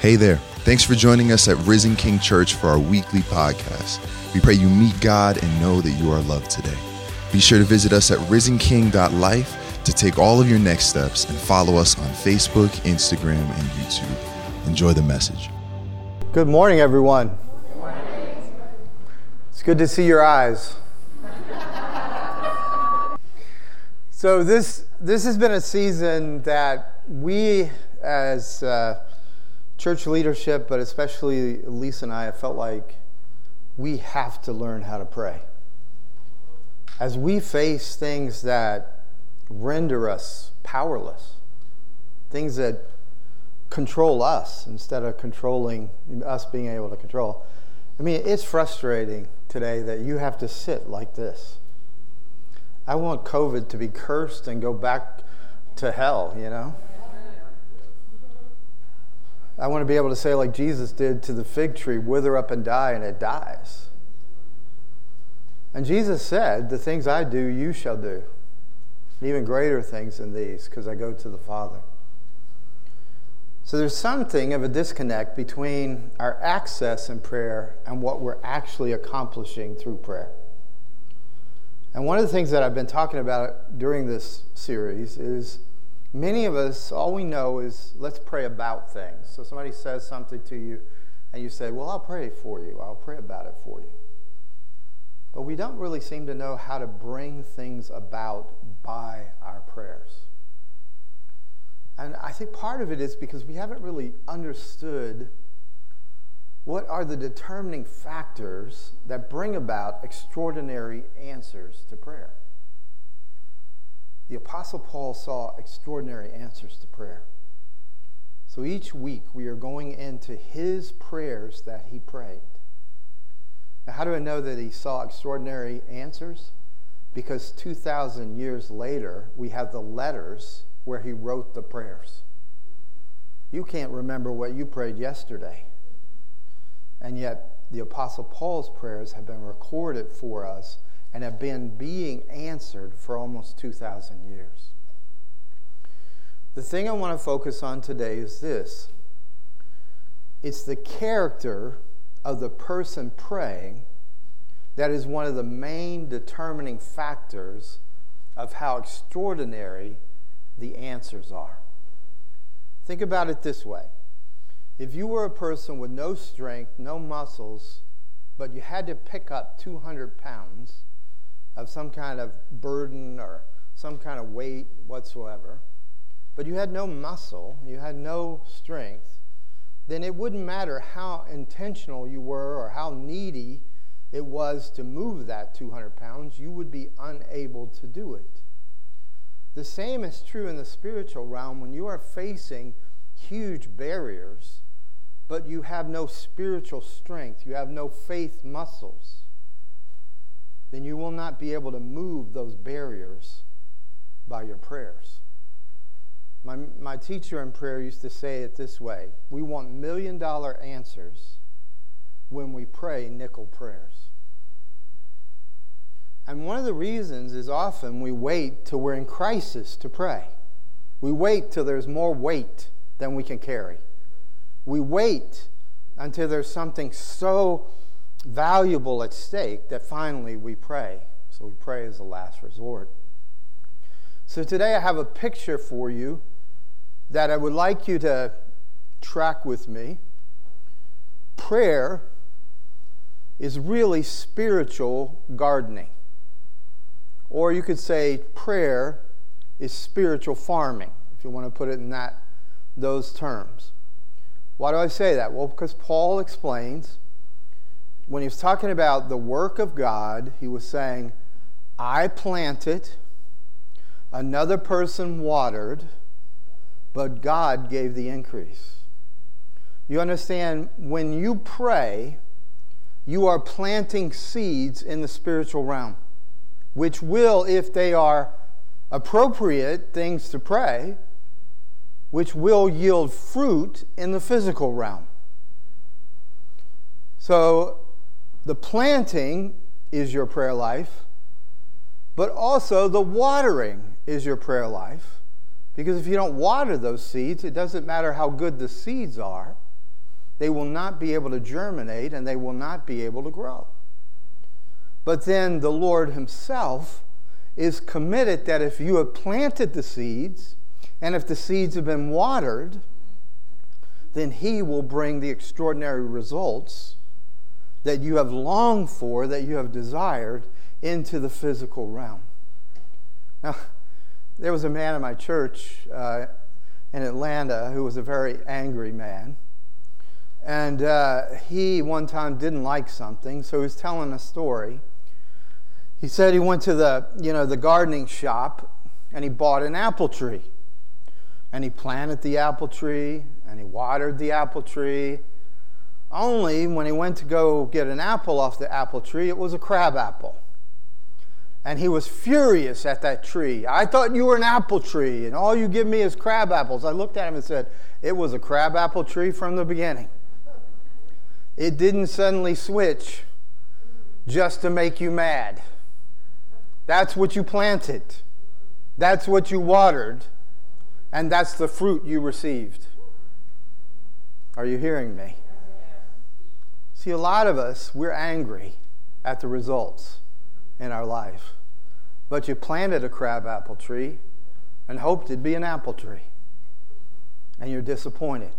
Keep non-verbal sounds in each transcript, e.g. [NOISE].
Hey there. Thanks for joining us at Risen King Church for our weekly podcast. We pray you meet God and know that you are loved today. Be sure to visit us at risenking.life to take all of your next steps and follow us on Facebook, Instagram, and YouTube. Enjoy the message. Good morning, everyone. It's good to see your eyes. so this this has been a season that we, as uh, church leadership, but especially Lisa and I, have felt like we have to learn how to pray. As we face things that render us powerless, things that control us instead of controlling us being able to control. I mean, it's frustrating today that you have to sit like this. I want COVID to be cursed and go back to hell, you know? I want to be able to say, like Jesus did to the fig tree, wither up and die, and it dies. And Jesus said, The things I do, you shall do. And Even greater things than these, because I go to the Father. So there's something of a disconnect between our access in prayer and what we're actually accomplishing through prayer. And one of the things that I've been talking about during this series is many of us, all we know is let's pray about things. So somebody says something to you, and you say, Well, I'll pray for you, I'll pray about it for you. But we don't really seem to know how to bring things about by our prayers. And I think part of it is because we haven't really understood what are the determining factors that bring about extraordinary answers to prayer. The Apostle Paul saw extraordinary answers to prayer. So each week we are going into his prayers that he prayed. Now, how do I know that he saw extraordinary answers? Because 2,000 years later, we have the letters where he wrote the prayers. You can't remember what you prayed yesterday. And yet, the Apostle Paul's prayers have been recorded for us and have been being answered for almost 2,000 years. The thing I want to focus on today is this it's the character of the person praying that is one of the main determining factors of how extraordinary the answers are. Think about it this way if you were a person with no strength, no muscles, but you had to pick up 200 pounds of some kind of burden or some kind of weight whatsoever, but you had no muscle, you had no strength, then it wouldn't matter how intentional you were or how needy it was to move that 200 pounds, you would be unable to do it. The same is true in the spiritual realm when you are facing huge barriers, but you have no spiritual strength, you have no faith muscles, then you will not be able to move those barriers by your prayers. My, my teacher in prayer used to say it this way We want million dollar answers when we pray nickel prayers. And one of the reasons is often we wait till we're in crisis to pray. We wait till there's more weight than we can carry. We wait until there's something so valuable at stake that finally we pray. So we pray as a last resort. So today I have a picture for you that I would like you to track with me. Prayer is really spiritual gardening. Or you could say prayer is spiritual farming, if you want to put it in that, those terms. Why do I say that? Well, because Paul explains when he was talking about the work of God, he was saying, I planted, another person watered, but God gave the increase. You understand, when you pray, you are planting seeds in the spiritual realm which will, if they are appropriate things to pray, which will yield fruit in the physical realm. So, the planting is your prayer life, but also the watering is your prayer life. Because if you don't water those seeds, it doesn't matter how good the seeds are, they will not be able to germinate and they will not be able to grow. But then the Lord Himself is committed that if you have planted the seeds and if the seeds have been watered, then He will bring the extraordinary results that you have longed for, that you have desired, into the physical realm. Now, there was a man in my church uh, in Atlanta who was a very angry man. And uh, he one time didn't like something, so he was telling a story. He said he went to the, you know, the gardening shop and he bought an apple tree. And he planted the apple tree and he watered the apple tree. Only when he went to go get an apple off the apple tree, it was a crab apple. And he was furious at that tree. I thought you were an apple tree, and all you give me is crab apples. I looked at him and said, It was a crab apple tree from the beginning. It didn't suddenly switch just to make you mad. That's what you planted, that's what you watered, and that's the fruit you received. Are you hearing me? See, a lot of us, we're angry at the results in our life. But you planted a crabapple tree and hoped it'd be an apple tree. And you're disappointed.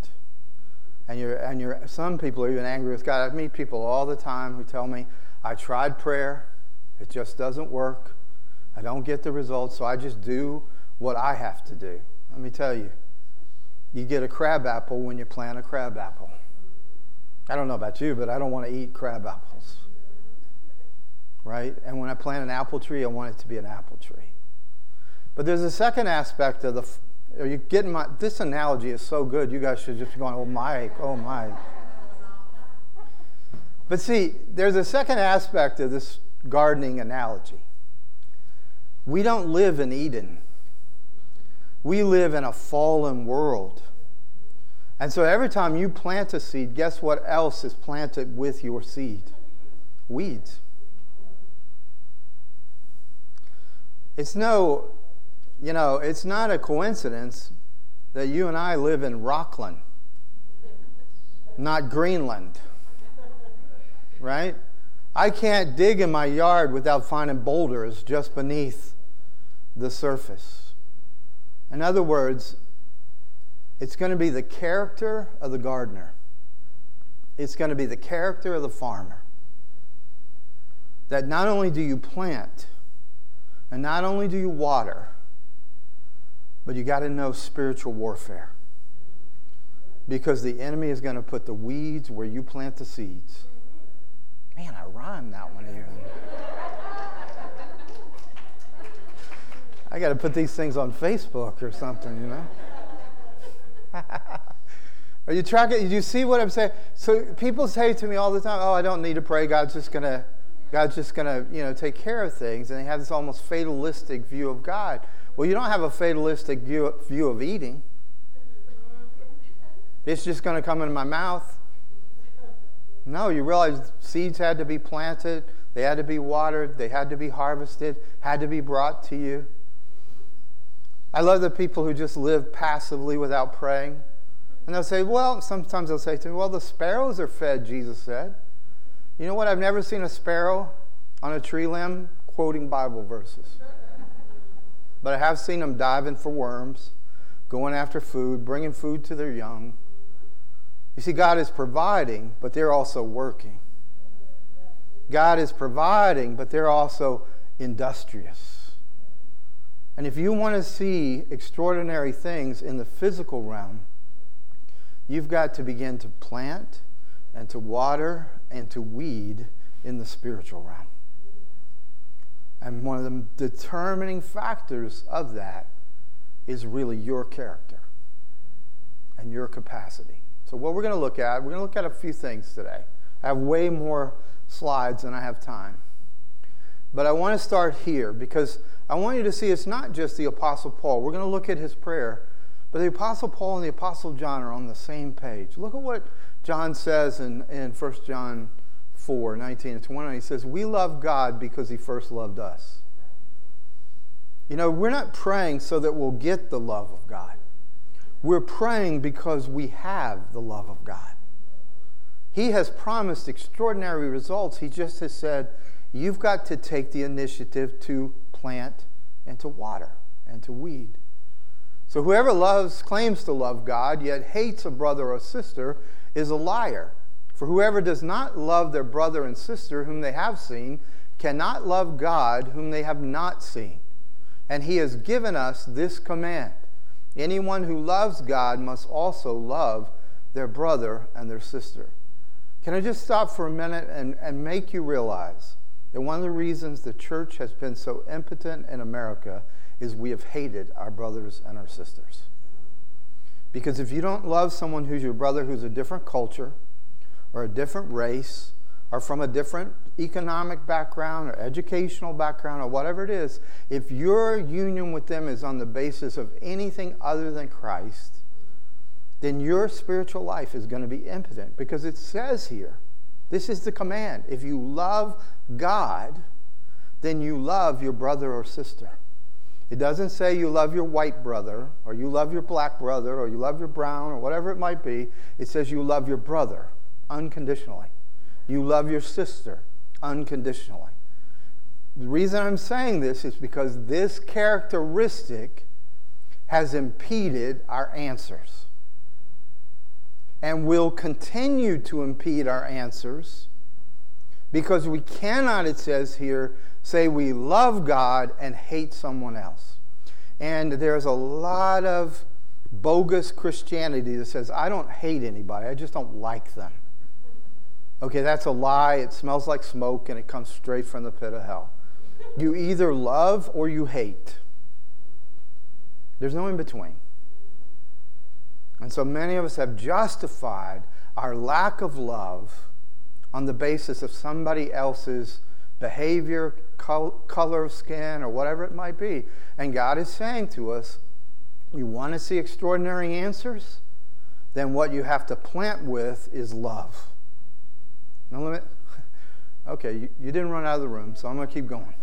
And you're, and you're, some people are even angry with God. I meet people all the time who tell me, I tried prayer, it just doesn't work. I don't get the results, so I just do what I have to do. Let me tell you, you get a crab apple when you plant a crab apple. I don't know about you, but I don't want to eat crab apples right? And when I plant an apple tree, I want it to be an apple tree. But there's a second aspect of the. Are you getting my? This analogy is so good. You guys should just be going, "Oh my, oh my." But see, there's a second aspect of this gardening analogy. We don't live in Eden. We live in a fallen world. And so every time you plant a seed, guess what else is planted with your seed? Weeds. It's no, you know, it's not a coincidence that you and I live in Rockland, not Greenland. Right? I can't dig in my yard without finding boulders just beneath the surface. In other words, it's going to be the character of the gardener. It's going to be the character of the farmer. That not only do you plant, and not only do you water, but you got to know spiritual warfare. Because the enemy is going to put the weeds where you plant the seeds. Man, I rhymed that one here. I got to put these things on Facebook or something, you know? [LAUGHS] Are you tracking? Do you see what I'm saying? So people say to me all the time, "Oh, I don't need to pray. God's just gonna God's just to, you know, take care of things. And they have this almost fatalistic view of God. Well, you don't have a fatalistic view, view of eating. It's just going to come in my mouth. No, you realize seeds had to be planted, they had to be watered, they had to be harvested, had to be brought to you. I love the people who just live passively without praying. And they'll say, well, sometimes they'll say to me, well, the sparrows are fed, Jesus said. You know what? I've never seen a sparrow on a tree limb quoting Bible verses. But I have seen them diving for worms, going after food, bringing food to their young. You see, God is providing, but they're also working. God is providing, but they're also industrious. And if you want to see extraordinary things in the physical realm, you've got to begin to plant and to water and to weed in the spiritual realm. And one of the determining factors of that is really your character and your capacity. So, what we're going to look at, we're going to look at a few things today. I have way more slides than I have time. But I want to start here because I want you to see it's not just the Apostle Paul. We're going to look at his prayer, but the Apostle Paul and the Apostle John are on the same page. Look at what John says in, in 1 John 4 19 and 20, he says, We love God because he first loved us. You know, we're not praying so that we'll get the love of God. We're praying because we have the love of God. He has promised extraordinary results. He just has said, you've got to take the initiative to plant and to water and to weed. So whoever loves, claims to love God, yet hates a brother or sister, is a liar. For whoever does not love their brother and sister whom they have seen cannot love God whom they have not seen. And he has given us this command anyone who loves God must also love their brother and their sister. Can I just stop for a minute and, and make you realize that one of the reasons the church has been so impotent in America is we have hated our brothers and our sisters. Because if you don't love someone who's your brother who's a different culture or a different race or from a different economic background or educational background or whatever it is, if your union with them is on the basis of anything other than Christ, then your spiritual life is going to be impotent because it says here, this is the command. If you love God, then you love your brother or sister. It doesn't say you love your white brother, or you love your black brother, or you love your brown, or whatever it might be. It says you love your brother unconditionally. You love your sister unconditionally. The reason I'm saying this is because this characteristic has impeded our answers and will continue to impede our answers because we cannot, it says here, say we love God and hate someone else. And there's a lot of bogus Christianity that says, I don't hate anybody, I just don't like them. Okay, that's a lie. It smells like smoke and it comes straight from the pit of hell. You either love or you hate. There's no in between. And so many of us have justified our lack of love on the basis of somebody else's behavior, color of skin, or whatever it might be. And God is saying to us, you want to see extraordinary answers? Then what you have to plant with is love. No limit? [LAUGHS] Okay, you, you didn't run out of the room, so I'm going to keep going.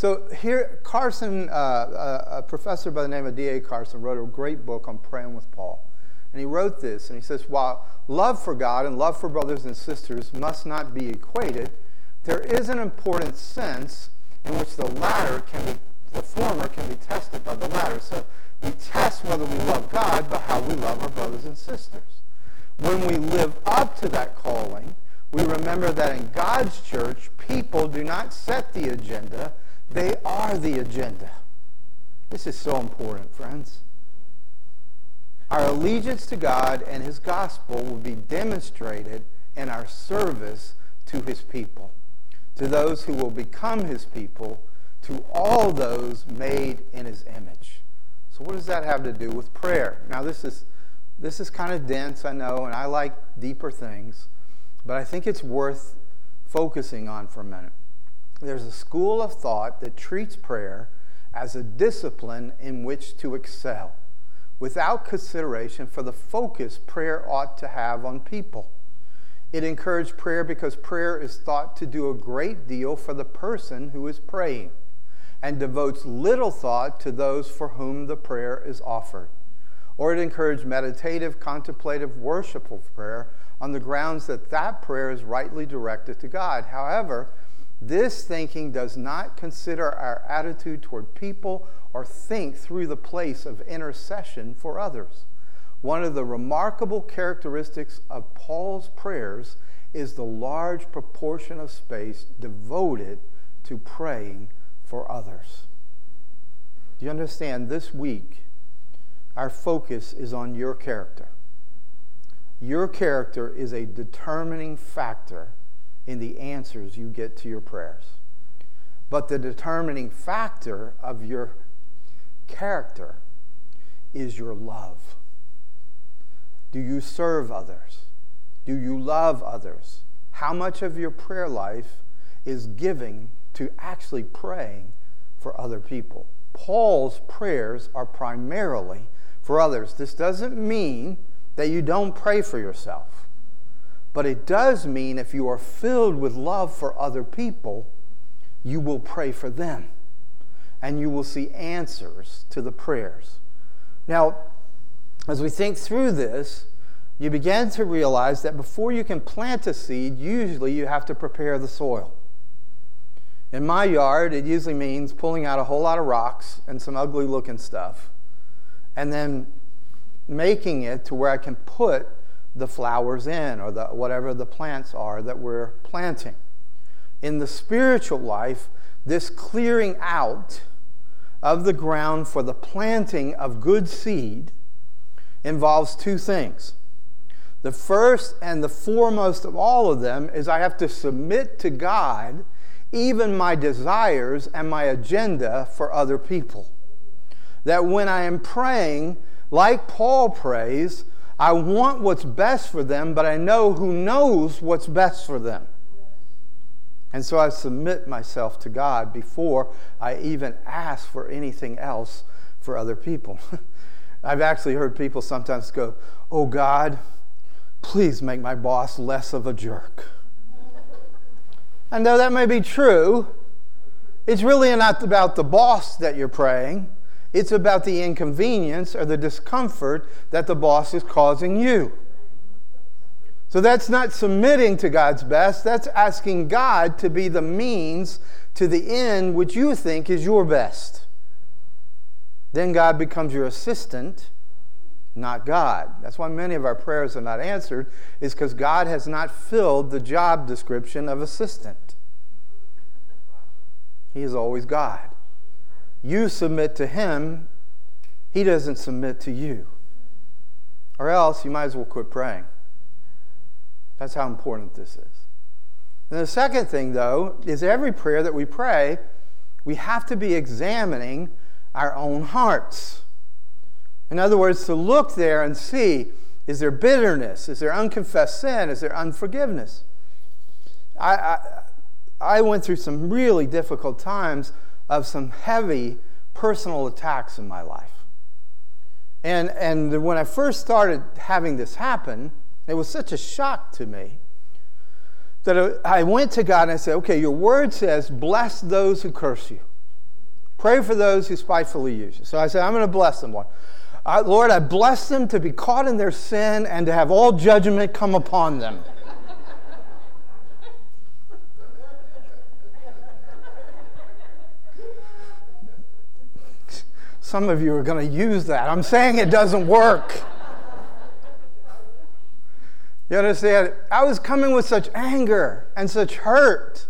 So here, Carson, uh, uh, a professor by the name of D.A. Carson, wrote a great book on praying with Paul. And he wrote this, and he says, while love for God and love for brothers and sisters must not be equated, there is an important sense in which the latter can be, the former can be tested by the latter. So we test whether we love God by how we love our brothers and sisters when we live up to that calling, we remember that in God's church, people do not set the agenda, they are the agenda. This is so important, friends. Our allegiance to God and his gospel will be demonstrated in our service to his people, to those who will become his people, to all those made in his image. So what does that have to do with prayer? Now this is this is kind of dense, I know, and I like deeper things, but I think it's worth focusing on for a minute. There's a school of thought that treats prayer as a discipline in which to excel, without consideration for the focus prayer ought to have on people. It encouraged prayer because prayer is thought to do a great deal for the person who is praying and devotes little thought to those for whom the prayer is offered or it encouraged meditative, contemplative, worshipful prayer on the grounds that that prayer is rightly directed to God. However, this thinking does not consider our attitude toward people or think through the place of intercession for others. One of the remarkable characteristics of Paul's prayers is the large proportion of space devoted to praying for others. Do you understand? This week, our focus is on your character. Your character is a determining factor in the answers you get to your prayers. But the determining factor of your character is your love. Do you serve others? Do you love others? How much of your prayer life is giving to actually praying for other people? Paul's prayers are primarily for others. This doesn't mean that you don't pray for yourself, but it does mean if you are filled with love for other people, you will pray for them and you will see answers to the prayers. Now, as we think through this, you begin to realize that before you can plant a seed, usually you have to prepare the soil. In my yard, it usually means pulling out a whole lot of rocks and some ugly looking stuff, and then making it to where I can put the flowers in or the, whatever the plants are that we're planting. In the spiritual life, this clearing out of the ground for the planting of good seed involves two things. The first and the foremost of all of them is I have to submit to God even my desires and my agenda for other people. That when I am praying, like Paul prays, I want what's best for them, but I know who knows what's best for them. And so I submit myself to God before I even ask for anything else for other people. [LAUGHS] I've actually heard people sometimes go, Oh God, please make my boss less of a jerk. and though that may be true, it's really not about the boss that you're praying. It's about the inconvenience or the discomfort that the boss is causing you. So that's not submitting to God's best, that's asking God to be the means to the end which you think is your best. Then God becomes your assistant, not God. That's why many of our prayers are not answered, is because God has not filled the job description of assistant. He is always God. You submit to Him, He doesn't submit to you. Or else you might as well quit praying. That's how important this is. And the second thing, though, is every prayer that we pray, we have to be examining our own hearts. In other words, to look there and see is there bitterness? Is there unconfessed sin? Is there unforgiveness? I, I, I went through some really difficult times of some heavy personal attacks in my life. And, and when I first started having this happen, it was such a shock to me that I went to God and I said, okay, your word says, bless those who curse you. Pray for those who spitefully use you. So I said, I'm going to bless them, Lord. Lord, I bless them to be caught in their sin and to have all judgment come upon them. Some of you are going to use that. I'm saying it doesn't work. You understand? I was coming with such anger and such hurt.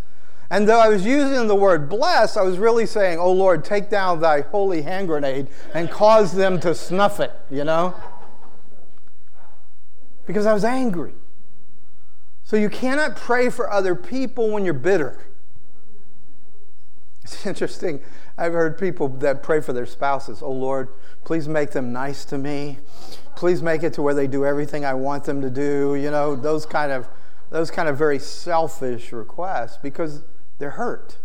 And though I was using the word bless, I was really saying, Oh Lord, take down thy holy hand grenade and cause them to snuff it, you know? Because I was angry. So you cannot pray for other people when you're bitter. It's interesting. I've heard people that pray for their spouses. Oh Lord, please make them nice to me please make it to where they do everything I want them to do, you know, those kind of those kind of very selfish requests because they're hurt.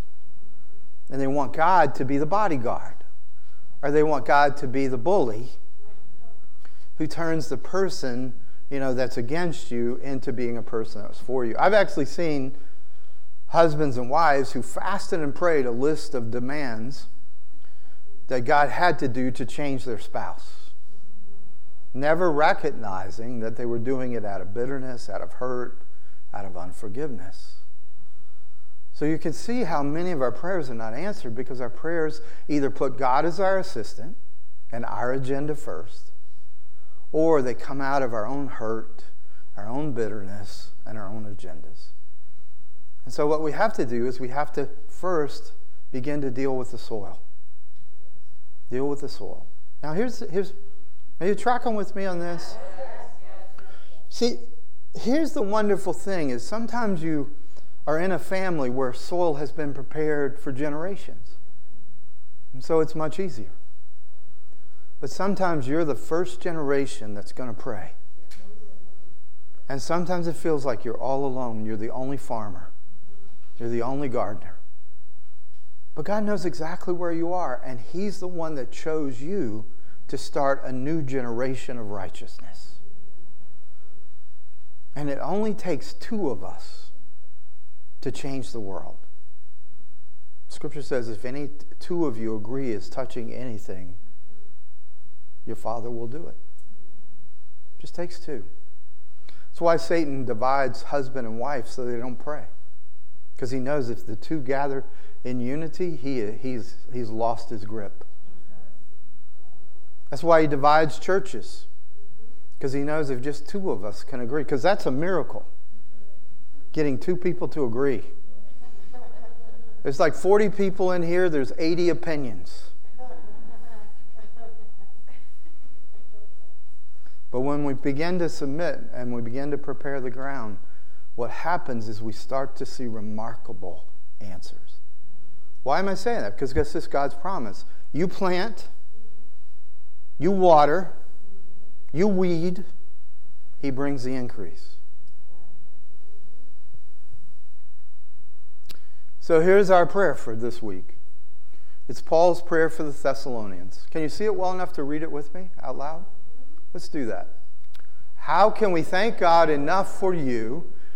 And they want God to be the bodyguard. Or they want God to be the bully who turns the person, you know, that's against you into being a person that's for you. I've actually seen husbands and wives who fasted and prayed a list of demands that God had to do to change their spouse never recognizing that they were doing it out of bitterness, out of hurt, out of unforgiveness. So you can see how many of our prayers are not answered because our prayers either put God as our assistant and our agenda first, or they come out of our own hurt, our own bitterness, and our own agendas. And so what we have to do is we have to first begin to deal with the soil. Deal with the soil. Now here's here's are you tracking with me on this? See, here's the wonderful thing is sometimes you are in a family where soil has been prepared for generations. And so it's much easier. But sometimes you're the first generation that's going to pray. And sometimes it feels like you're all alone. You're the only farmer. You're the only gardener. But God knows exactly where you are, and He's the one that chose you to start a new generation of righteousness. And it only takes two of us to change the world. Scripture says if any two of you agree as touching anything, your Father will do it. Just takes two. That's why Satan divides husband and wife so they don't pray. Because he knows if the two gather in unity, he, he's, he's lost his grip. That's why he divides churches. Because he knows if just two of us can agree, because that's a miracle. Getting two people to agree. There's like 40 people in here, there's 80 opinions. But when we begin to submit and we begin to prepare the ground, what happens is we start to see remarkable answers. Why am I saying that? Because this is God's promise. You plant, you water, you weed, He brings the increase. So here's our prayer for this week. It's Paul's prayer for the Thessalonians. Can you see it well enough to read it with me out loud? Let's do that. How can we thank God enough for you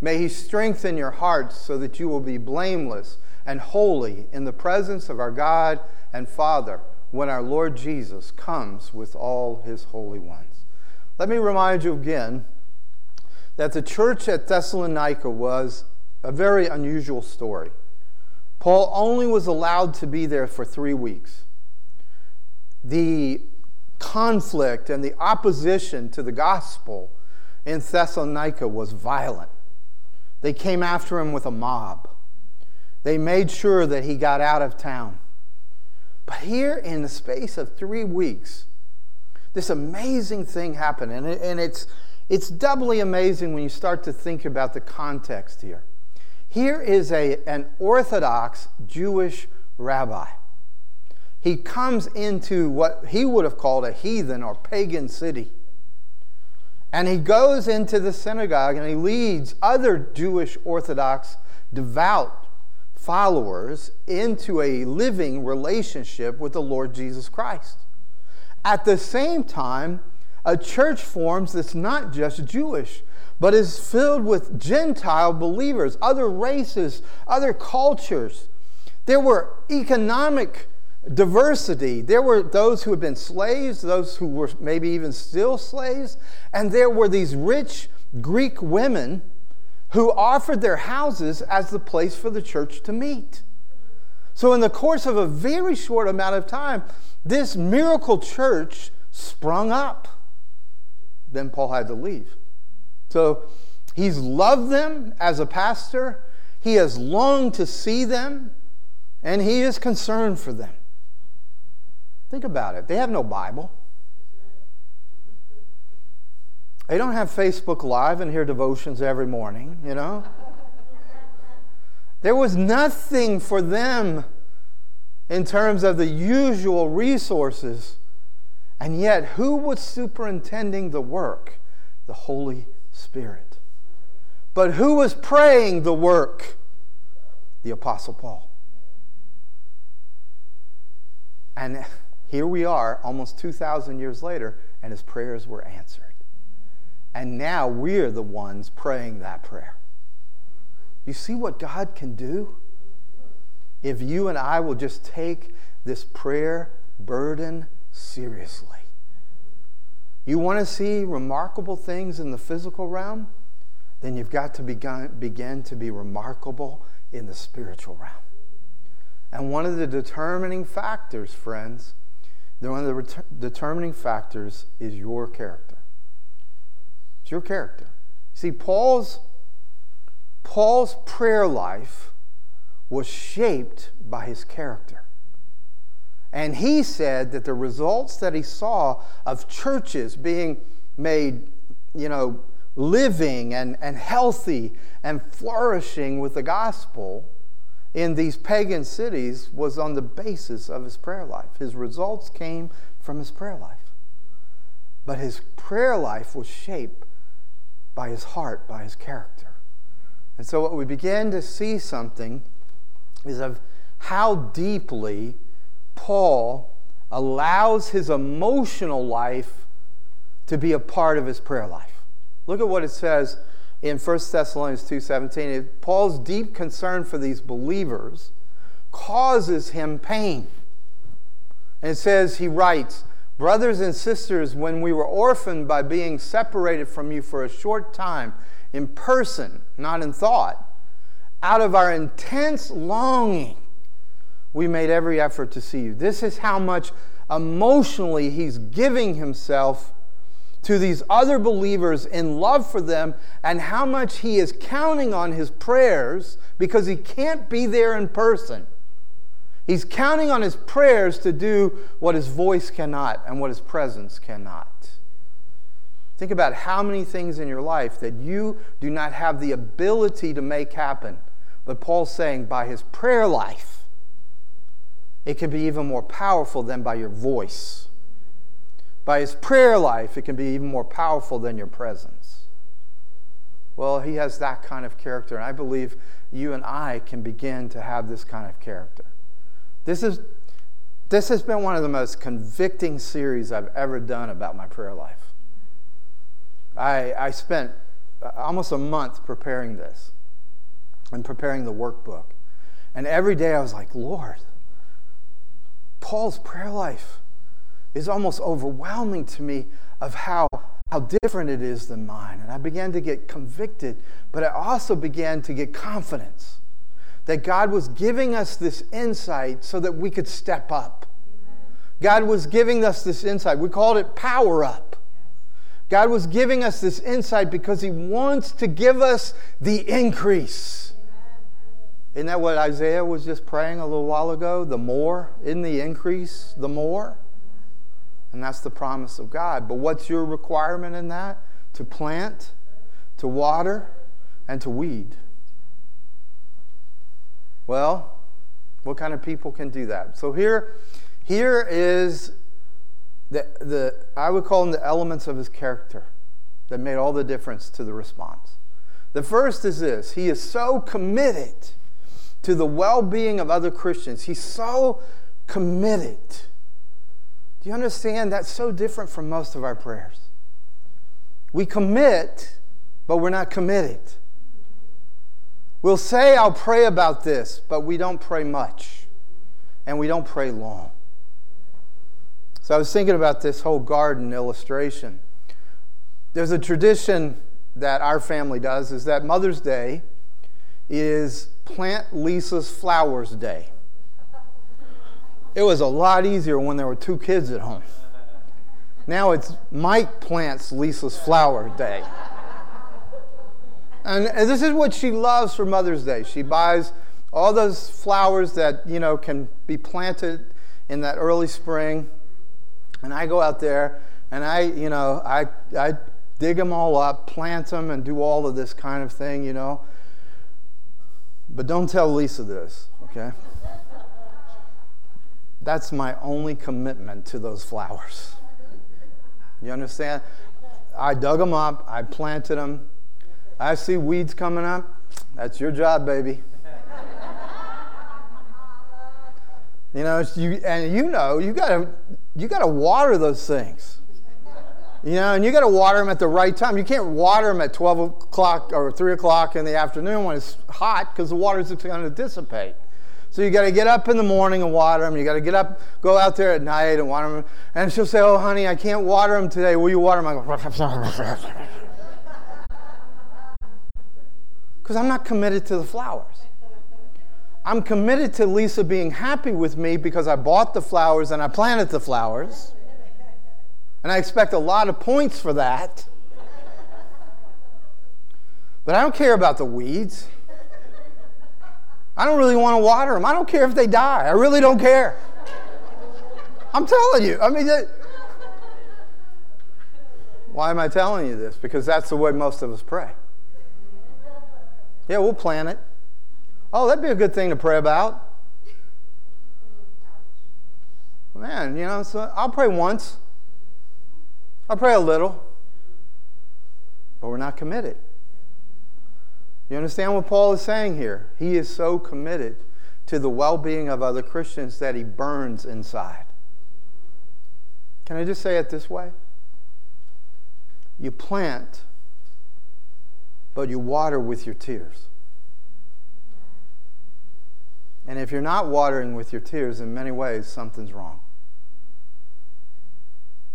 May He strengthen your hearts so that you will be blameless and holy in the presence of our God and Father when our Lord Jesus comes with all His holy ones. Let me remind you again that the church at Thessalonica was a very unusual story. Paul only was allowed to be there for three weeks the conflict and the opposition to the gospel in Thessalonica was violent. They came after him with a mob. They made sure that he got out of town. But here, in the space of three weeks, this amazing thing happened. And, it, and it's, it's doubly amazing when you start to think about the context here. Here is a, an Orthodox Jewish rabbi he comes into what he would have called a heathen or pagan city. And he goes into the synagogue and he leads other Jewish Orthodox devout followers into a living relationship with the Lord Jesus Christ. At the same time, a church forms that's not just Jewish, but is filled with Gentile believers, other races, other cultures. There were economic diversity. There were those who had been slaves, those who were maybe even still slaves, and there were these rich Greek women who offered their houses as the place for the church to meet. So, in the course of a very short amount of time, this miracle church sprung up. Then Paul had to leave. So, he's loved them as a pastor, he has longed to see them, and he is concerned for them. Think about it. They have no Bible. They don't have Facebook Live and hear devotions every morning, you know? There was nothing for them in terms of the usual resources. And yet, who was superintending the work? The Holy Spirit. But who was praying the work? The Apostle Paul. And here we are, almost 2,000 years later, and his prayers were answered. And now we're the ones praying that prayer. You see what God can do? If you and I will just take this prayer burden seriously. You want to see remarkable things in the physical realm? Then you've got to begin, begin to be remarkable in the spiritual realm. And one of the determining factors, friends, one of the ret- determining factors is your character. It's your character. See, Paul's, Paul's prayer life was shaped by his character. And he said that the results that he saw of churches being made, you know, living and, and healthy and flourishing with the gospel in these pagan cities was on the basis of his prayer life. His results came from his prayer life. But his prayer life was shaped by his heart, by his character. And so, what we begin to see something is of how deeply Paul allows his emotional life to be a part of his prayer life. Look at what it says in 1 Thessalonians 2:17. Paul's deep concern for these believers causes him pain. And it says he writes, "Brothers and sisters, when we were orphaned by being separated from you for a short time in person, not in thought, out of our intense longing we made every effort to see you. This is how much emotionally he's giving himself to these other believers in love for them, and how much he is counting on his prayers because he can't be there in person. He's counting on his prayers to do what his voice cannot and what his presence cannot. Think about how many things in your life that you do not have the ability to make happen. But Paul's saying by his prayer life, it can be even more powerful than by your voice. By his prayer life, it can be even more powerful than your presence. Well, he has that kind of character, and I believe you and I can begin to have this kind of character. This, is, this has been one of the most convicting series I've ever done about my prayer life. I, I spent uh, almost a month preparing this and preparing the workbook. And every day I was like, Lord, Paul's prayer life is almost overwhelming to me of how, how different it is than mine. And I began to get convicted, but I also began to get confidence that God was giving us this insight so that we could step up. God was giving us this insight. We called it power up. God was giving us this insight because He wants to give us the increase. Isn't that what Isaiah was just praying a little while ago? The more, in the increase, the more. And that's the promise of God. But what's your requirement in that? To plant, to water, and to weed. Well, what kind of people can do that? So here, here is the, the I would call them the elements of his character that made all the difference to the response. The first is this he is so committed to the well being of other Christians. He's so committed. Do you understand? That's so different from most of our prayers. We commit, but we're not committed. We'll say, I'll pray about this, but we don't pray much, and we don't pray long. So I was thinking about this whole garden illustration. There's a tradition that our family does is that Mother's Day is Plant Lisa's Flowers Day. It was a lot easier when there were two kids at home. Now it's Mike plants Lisa's Flower Day. And this is what she loves for Mother's Day. She buys all those flowers that, you know, can be planted in that early spring. And I go out there and I, you know, I, I dig them all up, plant them, and do all of this kind of thing, you know. But don't tell Lisa this, okay? That's my only commitment to those flowers. You understand? I dug them up, I planted them. I see weeds coming up. That's your job, baby. You know, you, and you know, you gotta, you gotta water those things. You know, and you got to water them at the right time. You can't water them at 12 o'clock or 3 o'clock in the afternoon when it's hot because the water is going to dissipate. So you got to get up in the morning and water them. You got to get up, go out there at night and water them. And she'll say, "Oh, honey, I can't water them today. Will you water them?" I go, [LAUGHS] because I'm not committed to the flowers. I'm committed to Lisa being happy with me because I bought the flowers and I planted the flowers. And I expect a lot of points for that. But I don't care about the weeds. I don't really want to water them. I don't care if they die. I really don't care. I'm telling you. I mean, why am I telling you this? Because that's the way most of us pray. Yeah, we'll plan it. Oh, that'd be a good thing to pray about. Man, you know, so I'll pray once. I'll pray a little, but we're not committed. You understand what Paul is saying here? He is so committed to the well being of other Christians that he burns inside. Can I just say it this way? You plant, but you water with your tears. And if you're not watering with your tears, in many ways, something's wrong.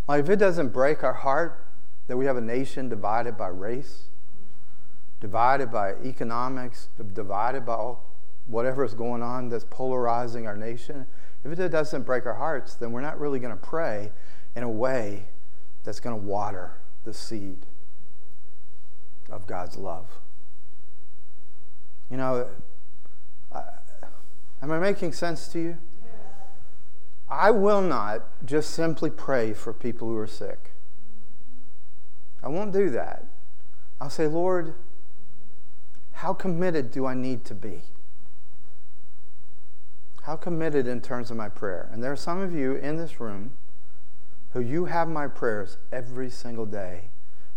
Like if it doesn't break our heart that we have a nation divided by race, divided by economics, divided by whatever is going on that's polarizing our nation, if it doesn't break our hearts, then we're not really going to pray in a way that's going to water the seed of God's love. You know, I, am I making sense to you? I will not just simply pray for people who are sick. I won't do that. I'll say, Lord, how committed do I need to be? How committed in terms of my prayer? And there are some of you in this room who you have my prayers every single day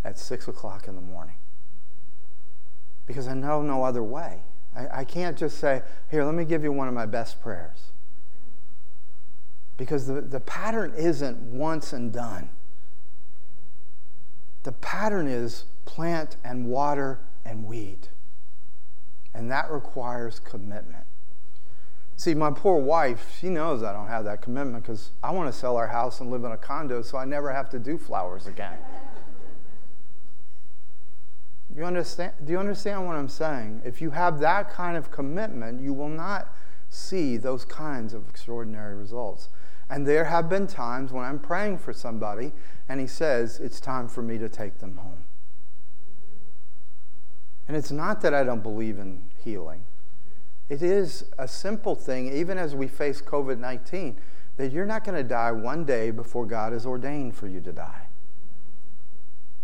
at 6 o'clock in the morning. Because I know no other way. I, I can't just say, here, let me give you one of my best prayers. Because the, the pattern isn't once and done. The pattern is plant and water and weed. And that requires commitment. See, my poor wife, she knows I don't have that commitment because I want to sell our house and live in a condo so I never have to do flowers again. You understand? Do you understand what I'm saying? If you have that kind of commitment, you will not see those kinds of extraordinary results. And there have been times when I'm praying for somebody and he says, It's time for me to take them home. And it's not that I don't believe in healing, it is a simple thing, even as we face COVID 19, that you're not going to die one day before God has ordained for you to die.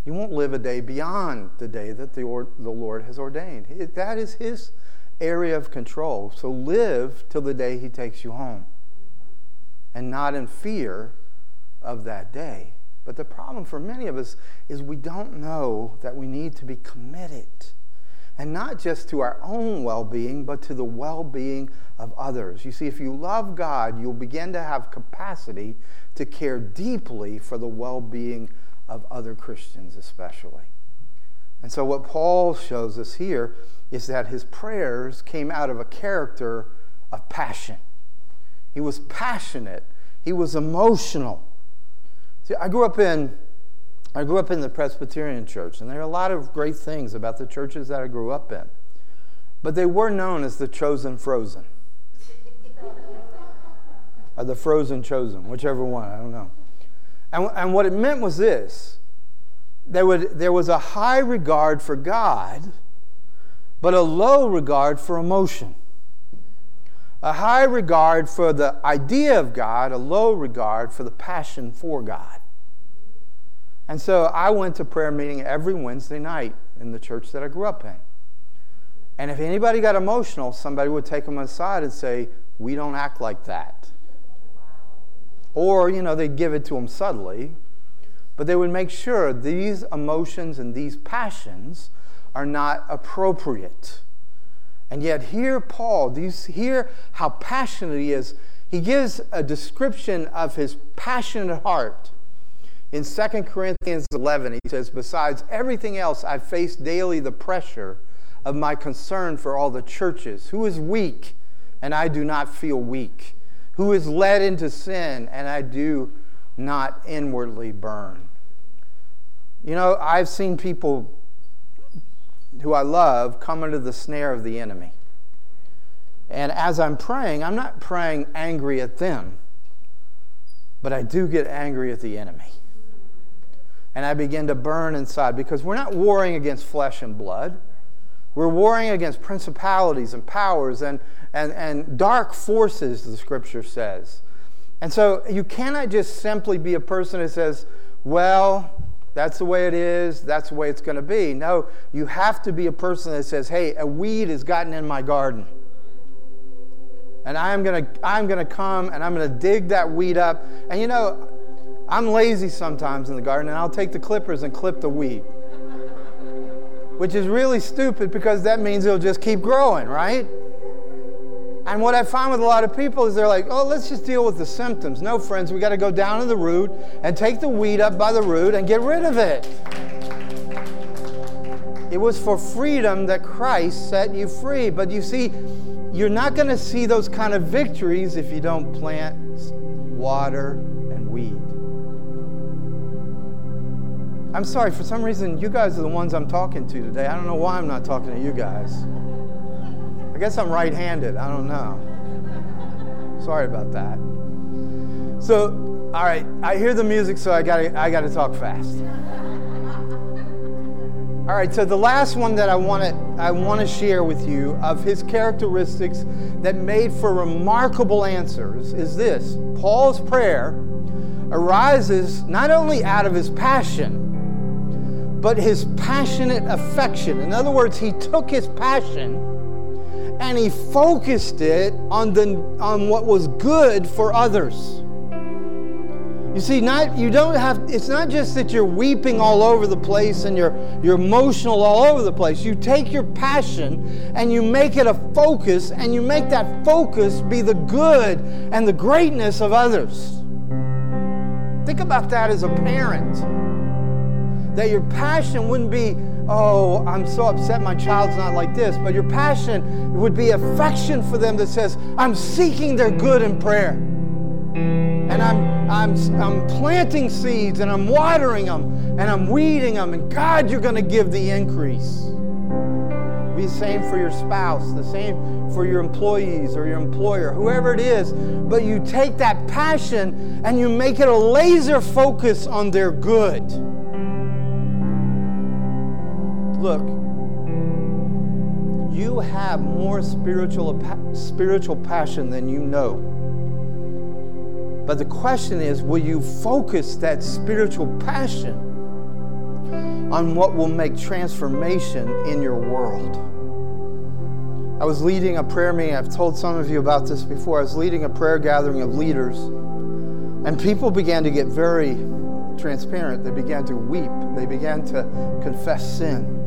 You won't live a day beyond the day that the, or, the Lord has ordained. It, that is His area of control. So live till the day He takes you home and not in fear of that day. But the problem for many of us is we don't know that we need to be committed. And not just to our own well being, but to the well being of others. You see, if you love God, you'll begin to have capacity to care deeply for the well being of other Christians, especially. And so, what Paul shows us here is that his prayers came out of a character of passion. He was passionate. He was emotional. See, I grew up in I grew up in the Presbyterian church, and there are a lot of great things about the churches that I grew up in. But they were known as the chosen frozen. [LAUGHS] or the frozen chosen, whichever one, I don't know. And, and what it meant was this there, would, there was a high regard for God, but a low regard for emotion a high regard for the idea of God, a low regard for the passion for God. And so I went to prayer meeting every Wednesday night in the church that I grew up in. And if anybody got emotional, somebody would take them aside and say, We don't act like that. Or, you know, they'd give it to them subtly, but they would make sure these emotions and these passions are not appropriate. And yet, here, Paul, do you hear how passionate he is? He gives a description of his passionate heart. In 2 Corinthians 11, he says, Besides everything else, I face daily the pressure of my concern for all the churches. Who is weak, and I do not feel weak? Who is led into sin, and I do not inwardly burn? You know, I've seen people who I love come under the snare of the enemy. And as I'm praying, I'm not praying angry at them, but I do get angry at the enemy. And I begin to burn inside because we're not warring against flesh and blood. We're warring against principalities and powers and, and, and dark forces, the scripture says. And so you cannot just simply be a person that says, well, that's the way it is. That's the way it's going to be. No, you have to be a person that says, hey, a weed has gotten in my garden. And I'm going to I'm going to come and I'm going to dig that weed up. And you know, I'm lazy sometimes in the garden and I'll take the clippers and clip the weed. which is really stupid because that means it'll just keep growing, right? And what I find with a lot of people is they're like, oh, let's just deal with the symptoms. No, friends, we got to go down to the root and take the weed up by the root and get rid of it. It was for freedom that Christ set you free. But you see, you're not going to see those kind of victories if you don't plant, water, I'm sorry, for some reason, you guys are the ones I'm talking to today. I don't know why I'm not talking to you guys. I guess I'm right handed. I don't know. Sorry about that. So, all right, I hear the music, so I gotta, I got to talk fast. All right, so the last one that I want to I want to share with you of his characteristics that made for remarkable answers is this. Paul's prayer arises not only out of his passion, but his passionate affection. In other words, he took his passion and he focused it on, the, on what was good for others. You see, not you don't have it's not just that you're weeping all over the place and you're you're emotional all over the place. You take your passion and you make it a focus and you make that focus be the good and the greatness of others. Think about that as a parent. That your passion wouldn't be oh, I'm so upset my child's not like this. But your passion would be affection for them that says, I'm seeking their good in prayer. And I'm, I'm, I'm planting seeds and I'm watering them and I'm weeding them. And God, you're going to give the increase. Be the same for your spouse, the same for your employees or your employer, whoever it is. But you take that passion and you make it a laser focus on their good look, you have more spiritual, spiritual passion than you know. But the question is will you focus that spiritual passion on what will make transformation in your world? I was leading a prayer meeting. I've told some of you about this before. I was leading a prayer gathering of leaders, and people began to get very transparent. They began to weep, they began to confess sin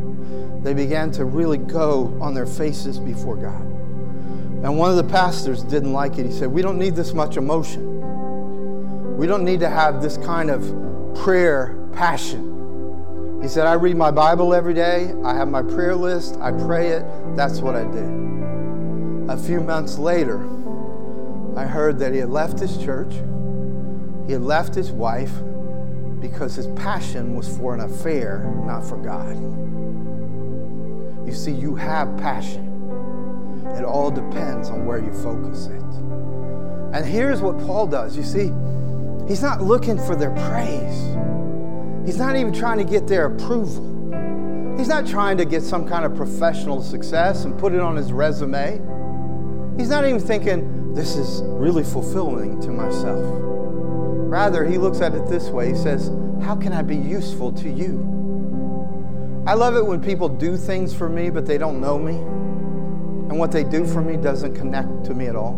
they began to really go on their faces before God. And one of the pastors didn't like it. He said, We don't need this much emotion. We don't need to have this kind of prayer passion. He said, I read my Bible every day. I have my prayer list. I pray it. That's what I do. A few months later, I heard that he had left his church. He had left his wife because his passion was for an affair, not for God. You see, you have passion. It all depends on where you focus it. And here's what Paul does. You see, he's not looking for their praise. He's not even trying to get their approval. He's not trying to get some kind of professional success and put it on his resume. He's not even thinking, this is really fulfilling to myself. Rather, he looks at it this way. He says, How can I be useful to you? I love it when people do things for me, but they don't know me. And what they do for me doesn't connect to me at all.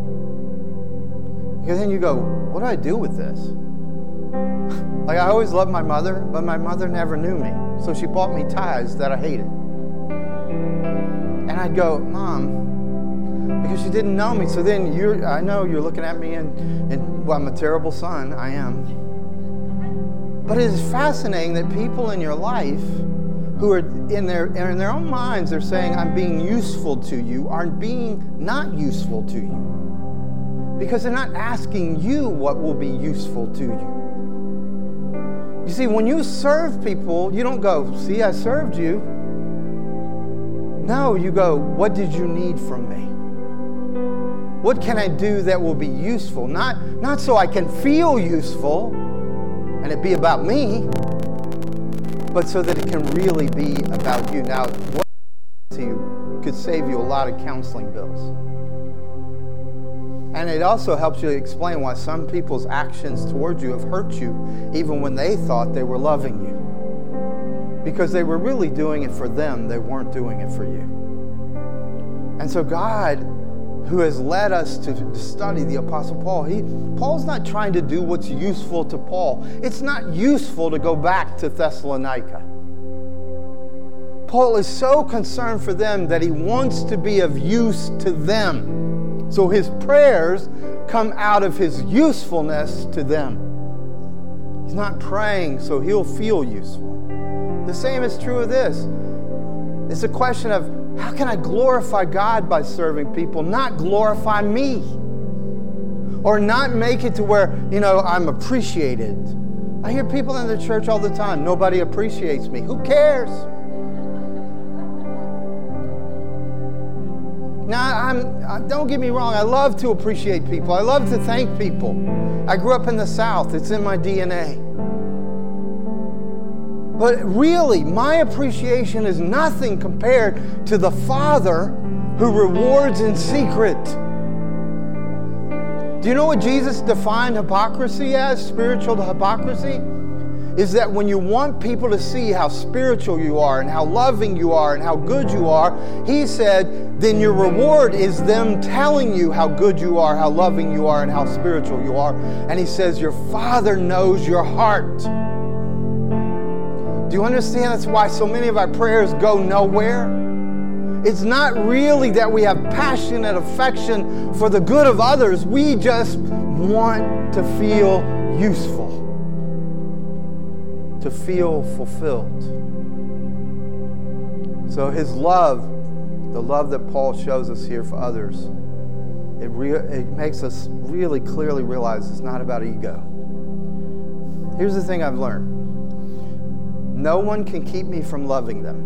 Because then you go, what do I do with this? [LAUGHS] like, I always loved my mother, but my mother never knew me. So she bought me ties that I hated. And I'd go, Mom, because she didn't know me. So then you're, I know you're looking at me and, and well, I'm a terrible son. I am. But it is fascinating that people in your life who are in their, in their own minds, they're saying, I'm being useful to you, are being not useful to you. Because they're not asking you what will be useful to you. You see, when you serve people, you don't go, See, I served you. No, you go, What did you need from me? What can I do that will be useful? Not, not so I can feel useful and it be about me, but so that it can really be about you. Now, what to you could save you a lot of counseling bills. And it also helps you explain why some people's actions towards you have hurt you, even when they thought they were loving you. Because they were really doing it for them, they weren't doing it for you. And so God who has led us to study the Apostle Paul. He, Paul's not trying to do what's useful to Paul. It's not useful to go back to Thessalonica. Paul is so concerned for them that he wants to be of use to them. So his prayers come out of his usefulness to them. He's not praying so he'll feel useful. The same is true of this. It's a question of how can I glorify God by serving people, not glorify me? Or not make it to where, you know, I'm appreciated. I hear people in the church all the time, nobody appreciates me. Who cares? Now, I'm, uh, don't get me wrong, I love to appreciate people. I love to thank people. I grew up in the South, it's in my DNA. But really, my appreciation is nothing compared to the Father who rewards in secret. Do you know what Jesus defined hypocrisy as? Spiritual hypocrisy? is that when you want people to see how spiritual you are and how loving you are and how good you are, he said, then your reward is them telling you how good you are, how loving you are, and how spiritual you are. And he says, Your Father knows your heart. Do you understand? That's why so many of our prayers go nowhere. It's not really that we have passionate affection for the good of others. We just want to feel useful to feel fulfilled. So his love, the love that Paul shows us here for others, it, re- it makes us really clearly realize it's not about ego. Here's the thing I've learned no one can keep me from loving them,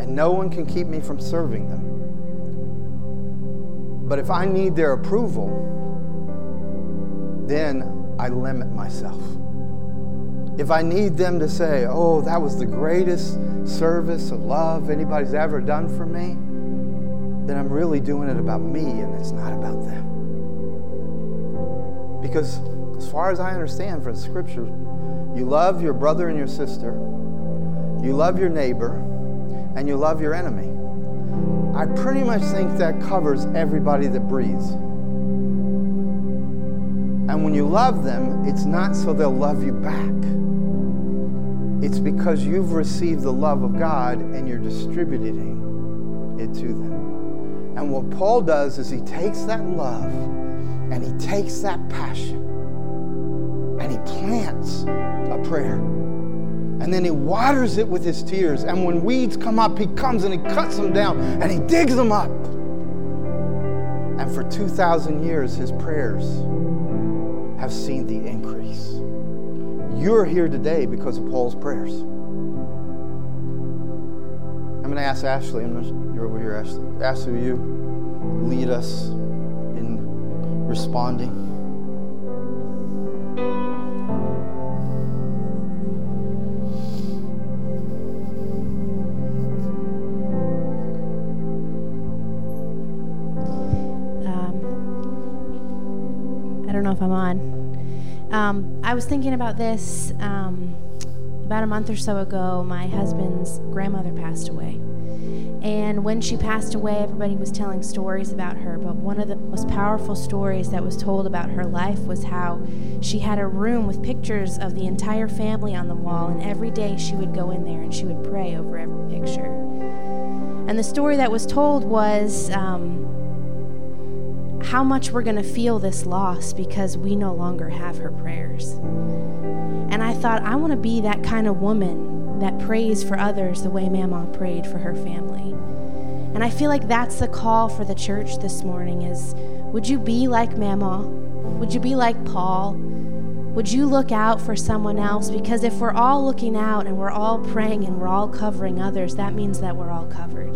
and no one can keep me from serving them. But if I need their approval, then I limit myself. If I need them to say, oh, that was the greatest service of love anybody's ever done for me, then I'm really doing it about me and it's not about them. Because as far as I understand from Scripture, you love your brother and your sister, you love your neighbor, and you love your enemy. I pretty much think that covers everybody that breathes. And when you love them, it's not so they'll love you back. It's because you've received the love of God and you're distributing it to them. And what Paul does is he takes that love and he takes that passion plants a prayer. And then he waters it with his tears. And when weeds come up, he comes and he cuts them down and he digs them up. And for 2,000 years, his prayers have seen the increase. You're here today because of Paul's prayers. I'm going to ask Ashley. I'm not, you're over here, Ashley. Ashley, will you lead us in responding? I'm on. Um, I was thinking about this um, about a month or so ago. My husband's grandmother passed away. And when she passed away, everybody was telling stories about her. But one of the most powerful stories that was told about her life was how she had a room with pictures of the entire family on the wall. And every day she would go in there and she would pray over every picture. And the story that was told was um, how much we're going to feel this loss because we no longer have her prayers. And I thought, I want to be that kind of woman that prays for others the way Mama prayed for her family. And I feel like that's the call for the church this morning is would you be like Mama? Would you be like Paul? Would you look out for someone else? Because if we're all looking out and we're all praying and we're all covering others, that means that we're all covered.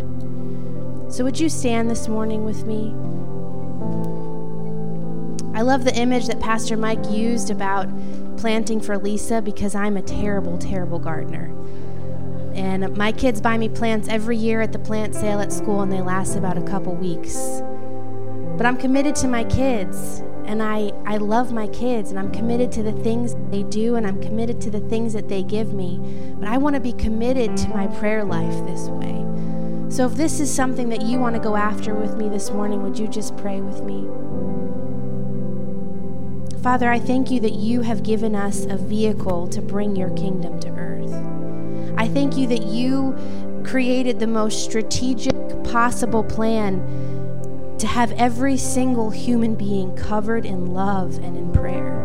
So would you stand this morning with me? I love the image that Pastor Mike used about planting for Lisa because I'm a terrible, terrible gardener. And my kids buy me plants every year at the plant sale at school, and they last about a couple weeks. But I'm committed to my kids, and I, I love my kids, and I'm committed to the things they do, and I'm committed to the things that they give me. But I want to be committed to my prayer life this way. So if this is something that you want to go after with me this morning, would you just pray with me? Father, I thank you that you have given us a vehicle to bring your kingdom to earth. I thank you that you created the most strategic possible plan to have every single human being covered in love and in prayer.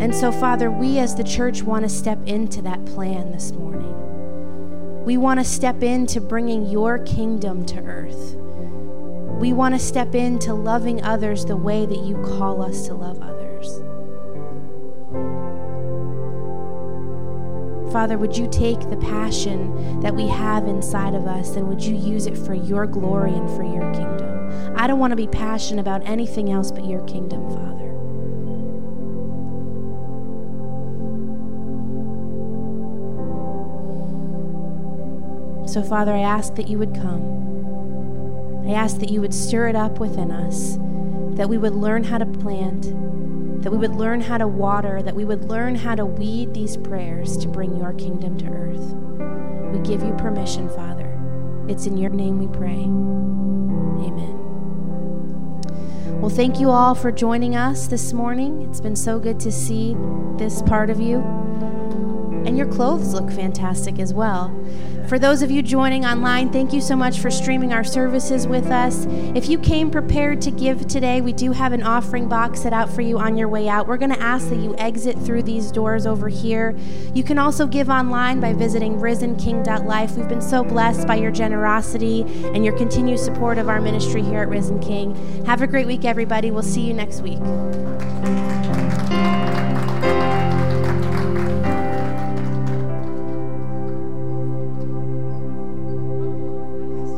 And so, Father, we as the church want to step into that plan this morning. We want to step into bringing your kingdom to earth. We want to step into loving others the way that you call us to love others. Father, would you take the passion that we have inside of us and would you use it for your glory and for your kingdom? I don't want to be passionate about anything else but your kingdom, Father. So, Father, I ask that you would come. I ask that you would stir it up within us, that we would learn how to plant, that we would learn how to water, that we would learn how to weed these prayers to bring your kingdom to earth. We give you permission, Father. It's in your name we pray. Amen. Well, thank you all for joining us this morning. It's been so good to see this part of you. And your clothes look fantastic as well. For those of you joining online, thank you so much for streaming our services with us. If you came prepared to give today, we do have an offering box set out for you on your way out. We're going to ask that you exit through these doors over here. You can also give online by visiting risenking.life. We've been so blessed by your generosity and your continued support of our ministry here at Risen King. Have a great week, everybody. We'll see you next week.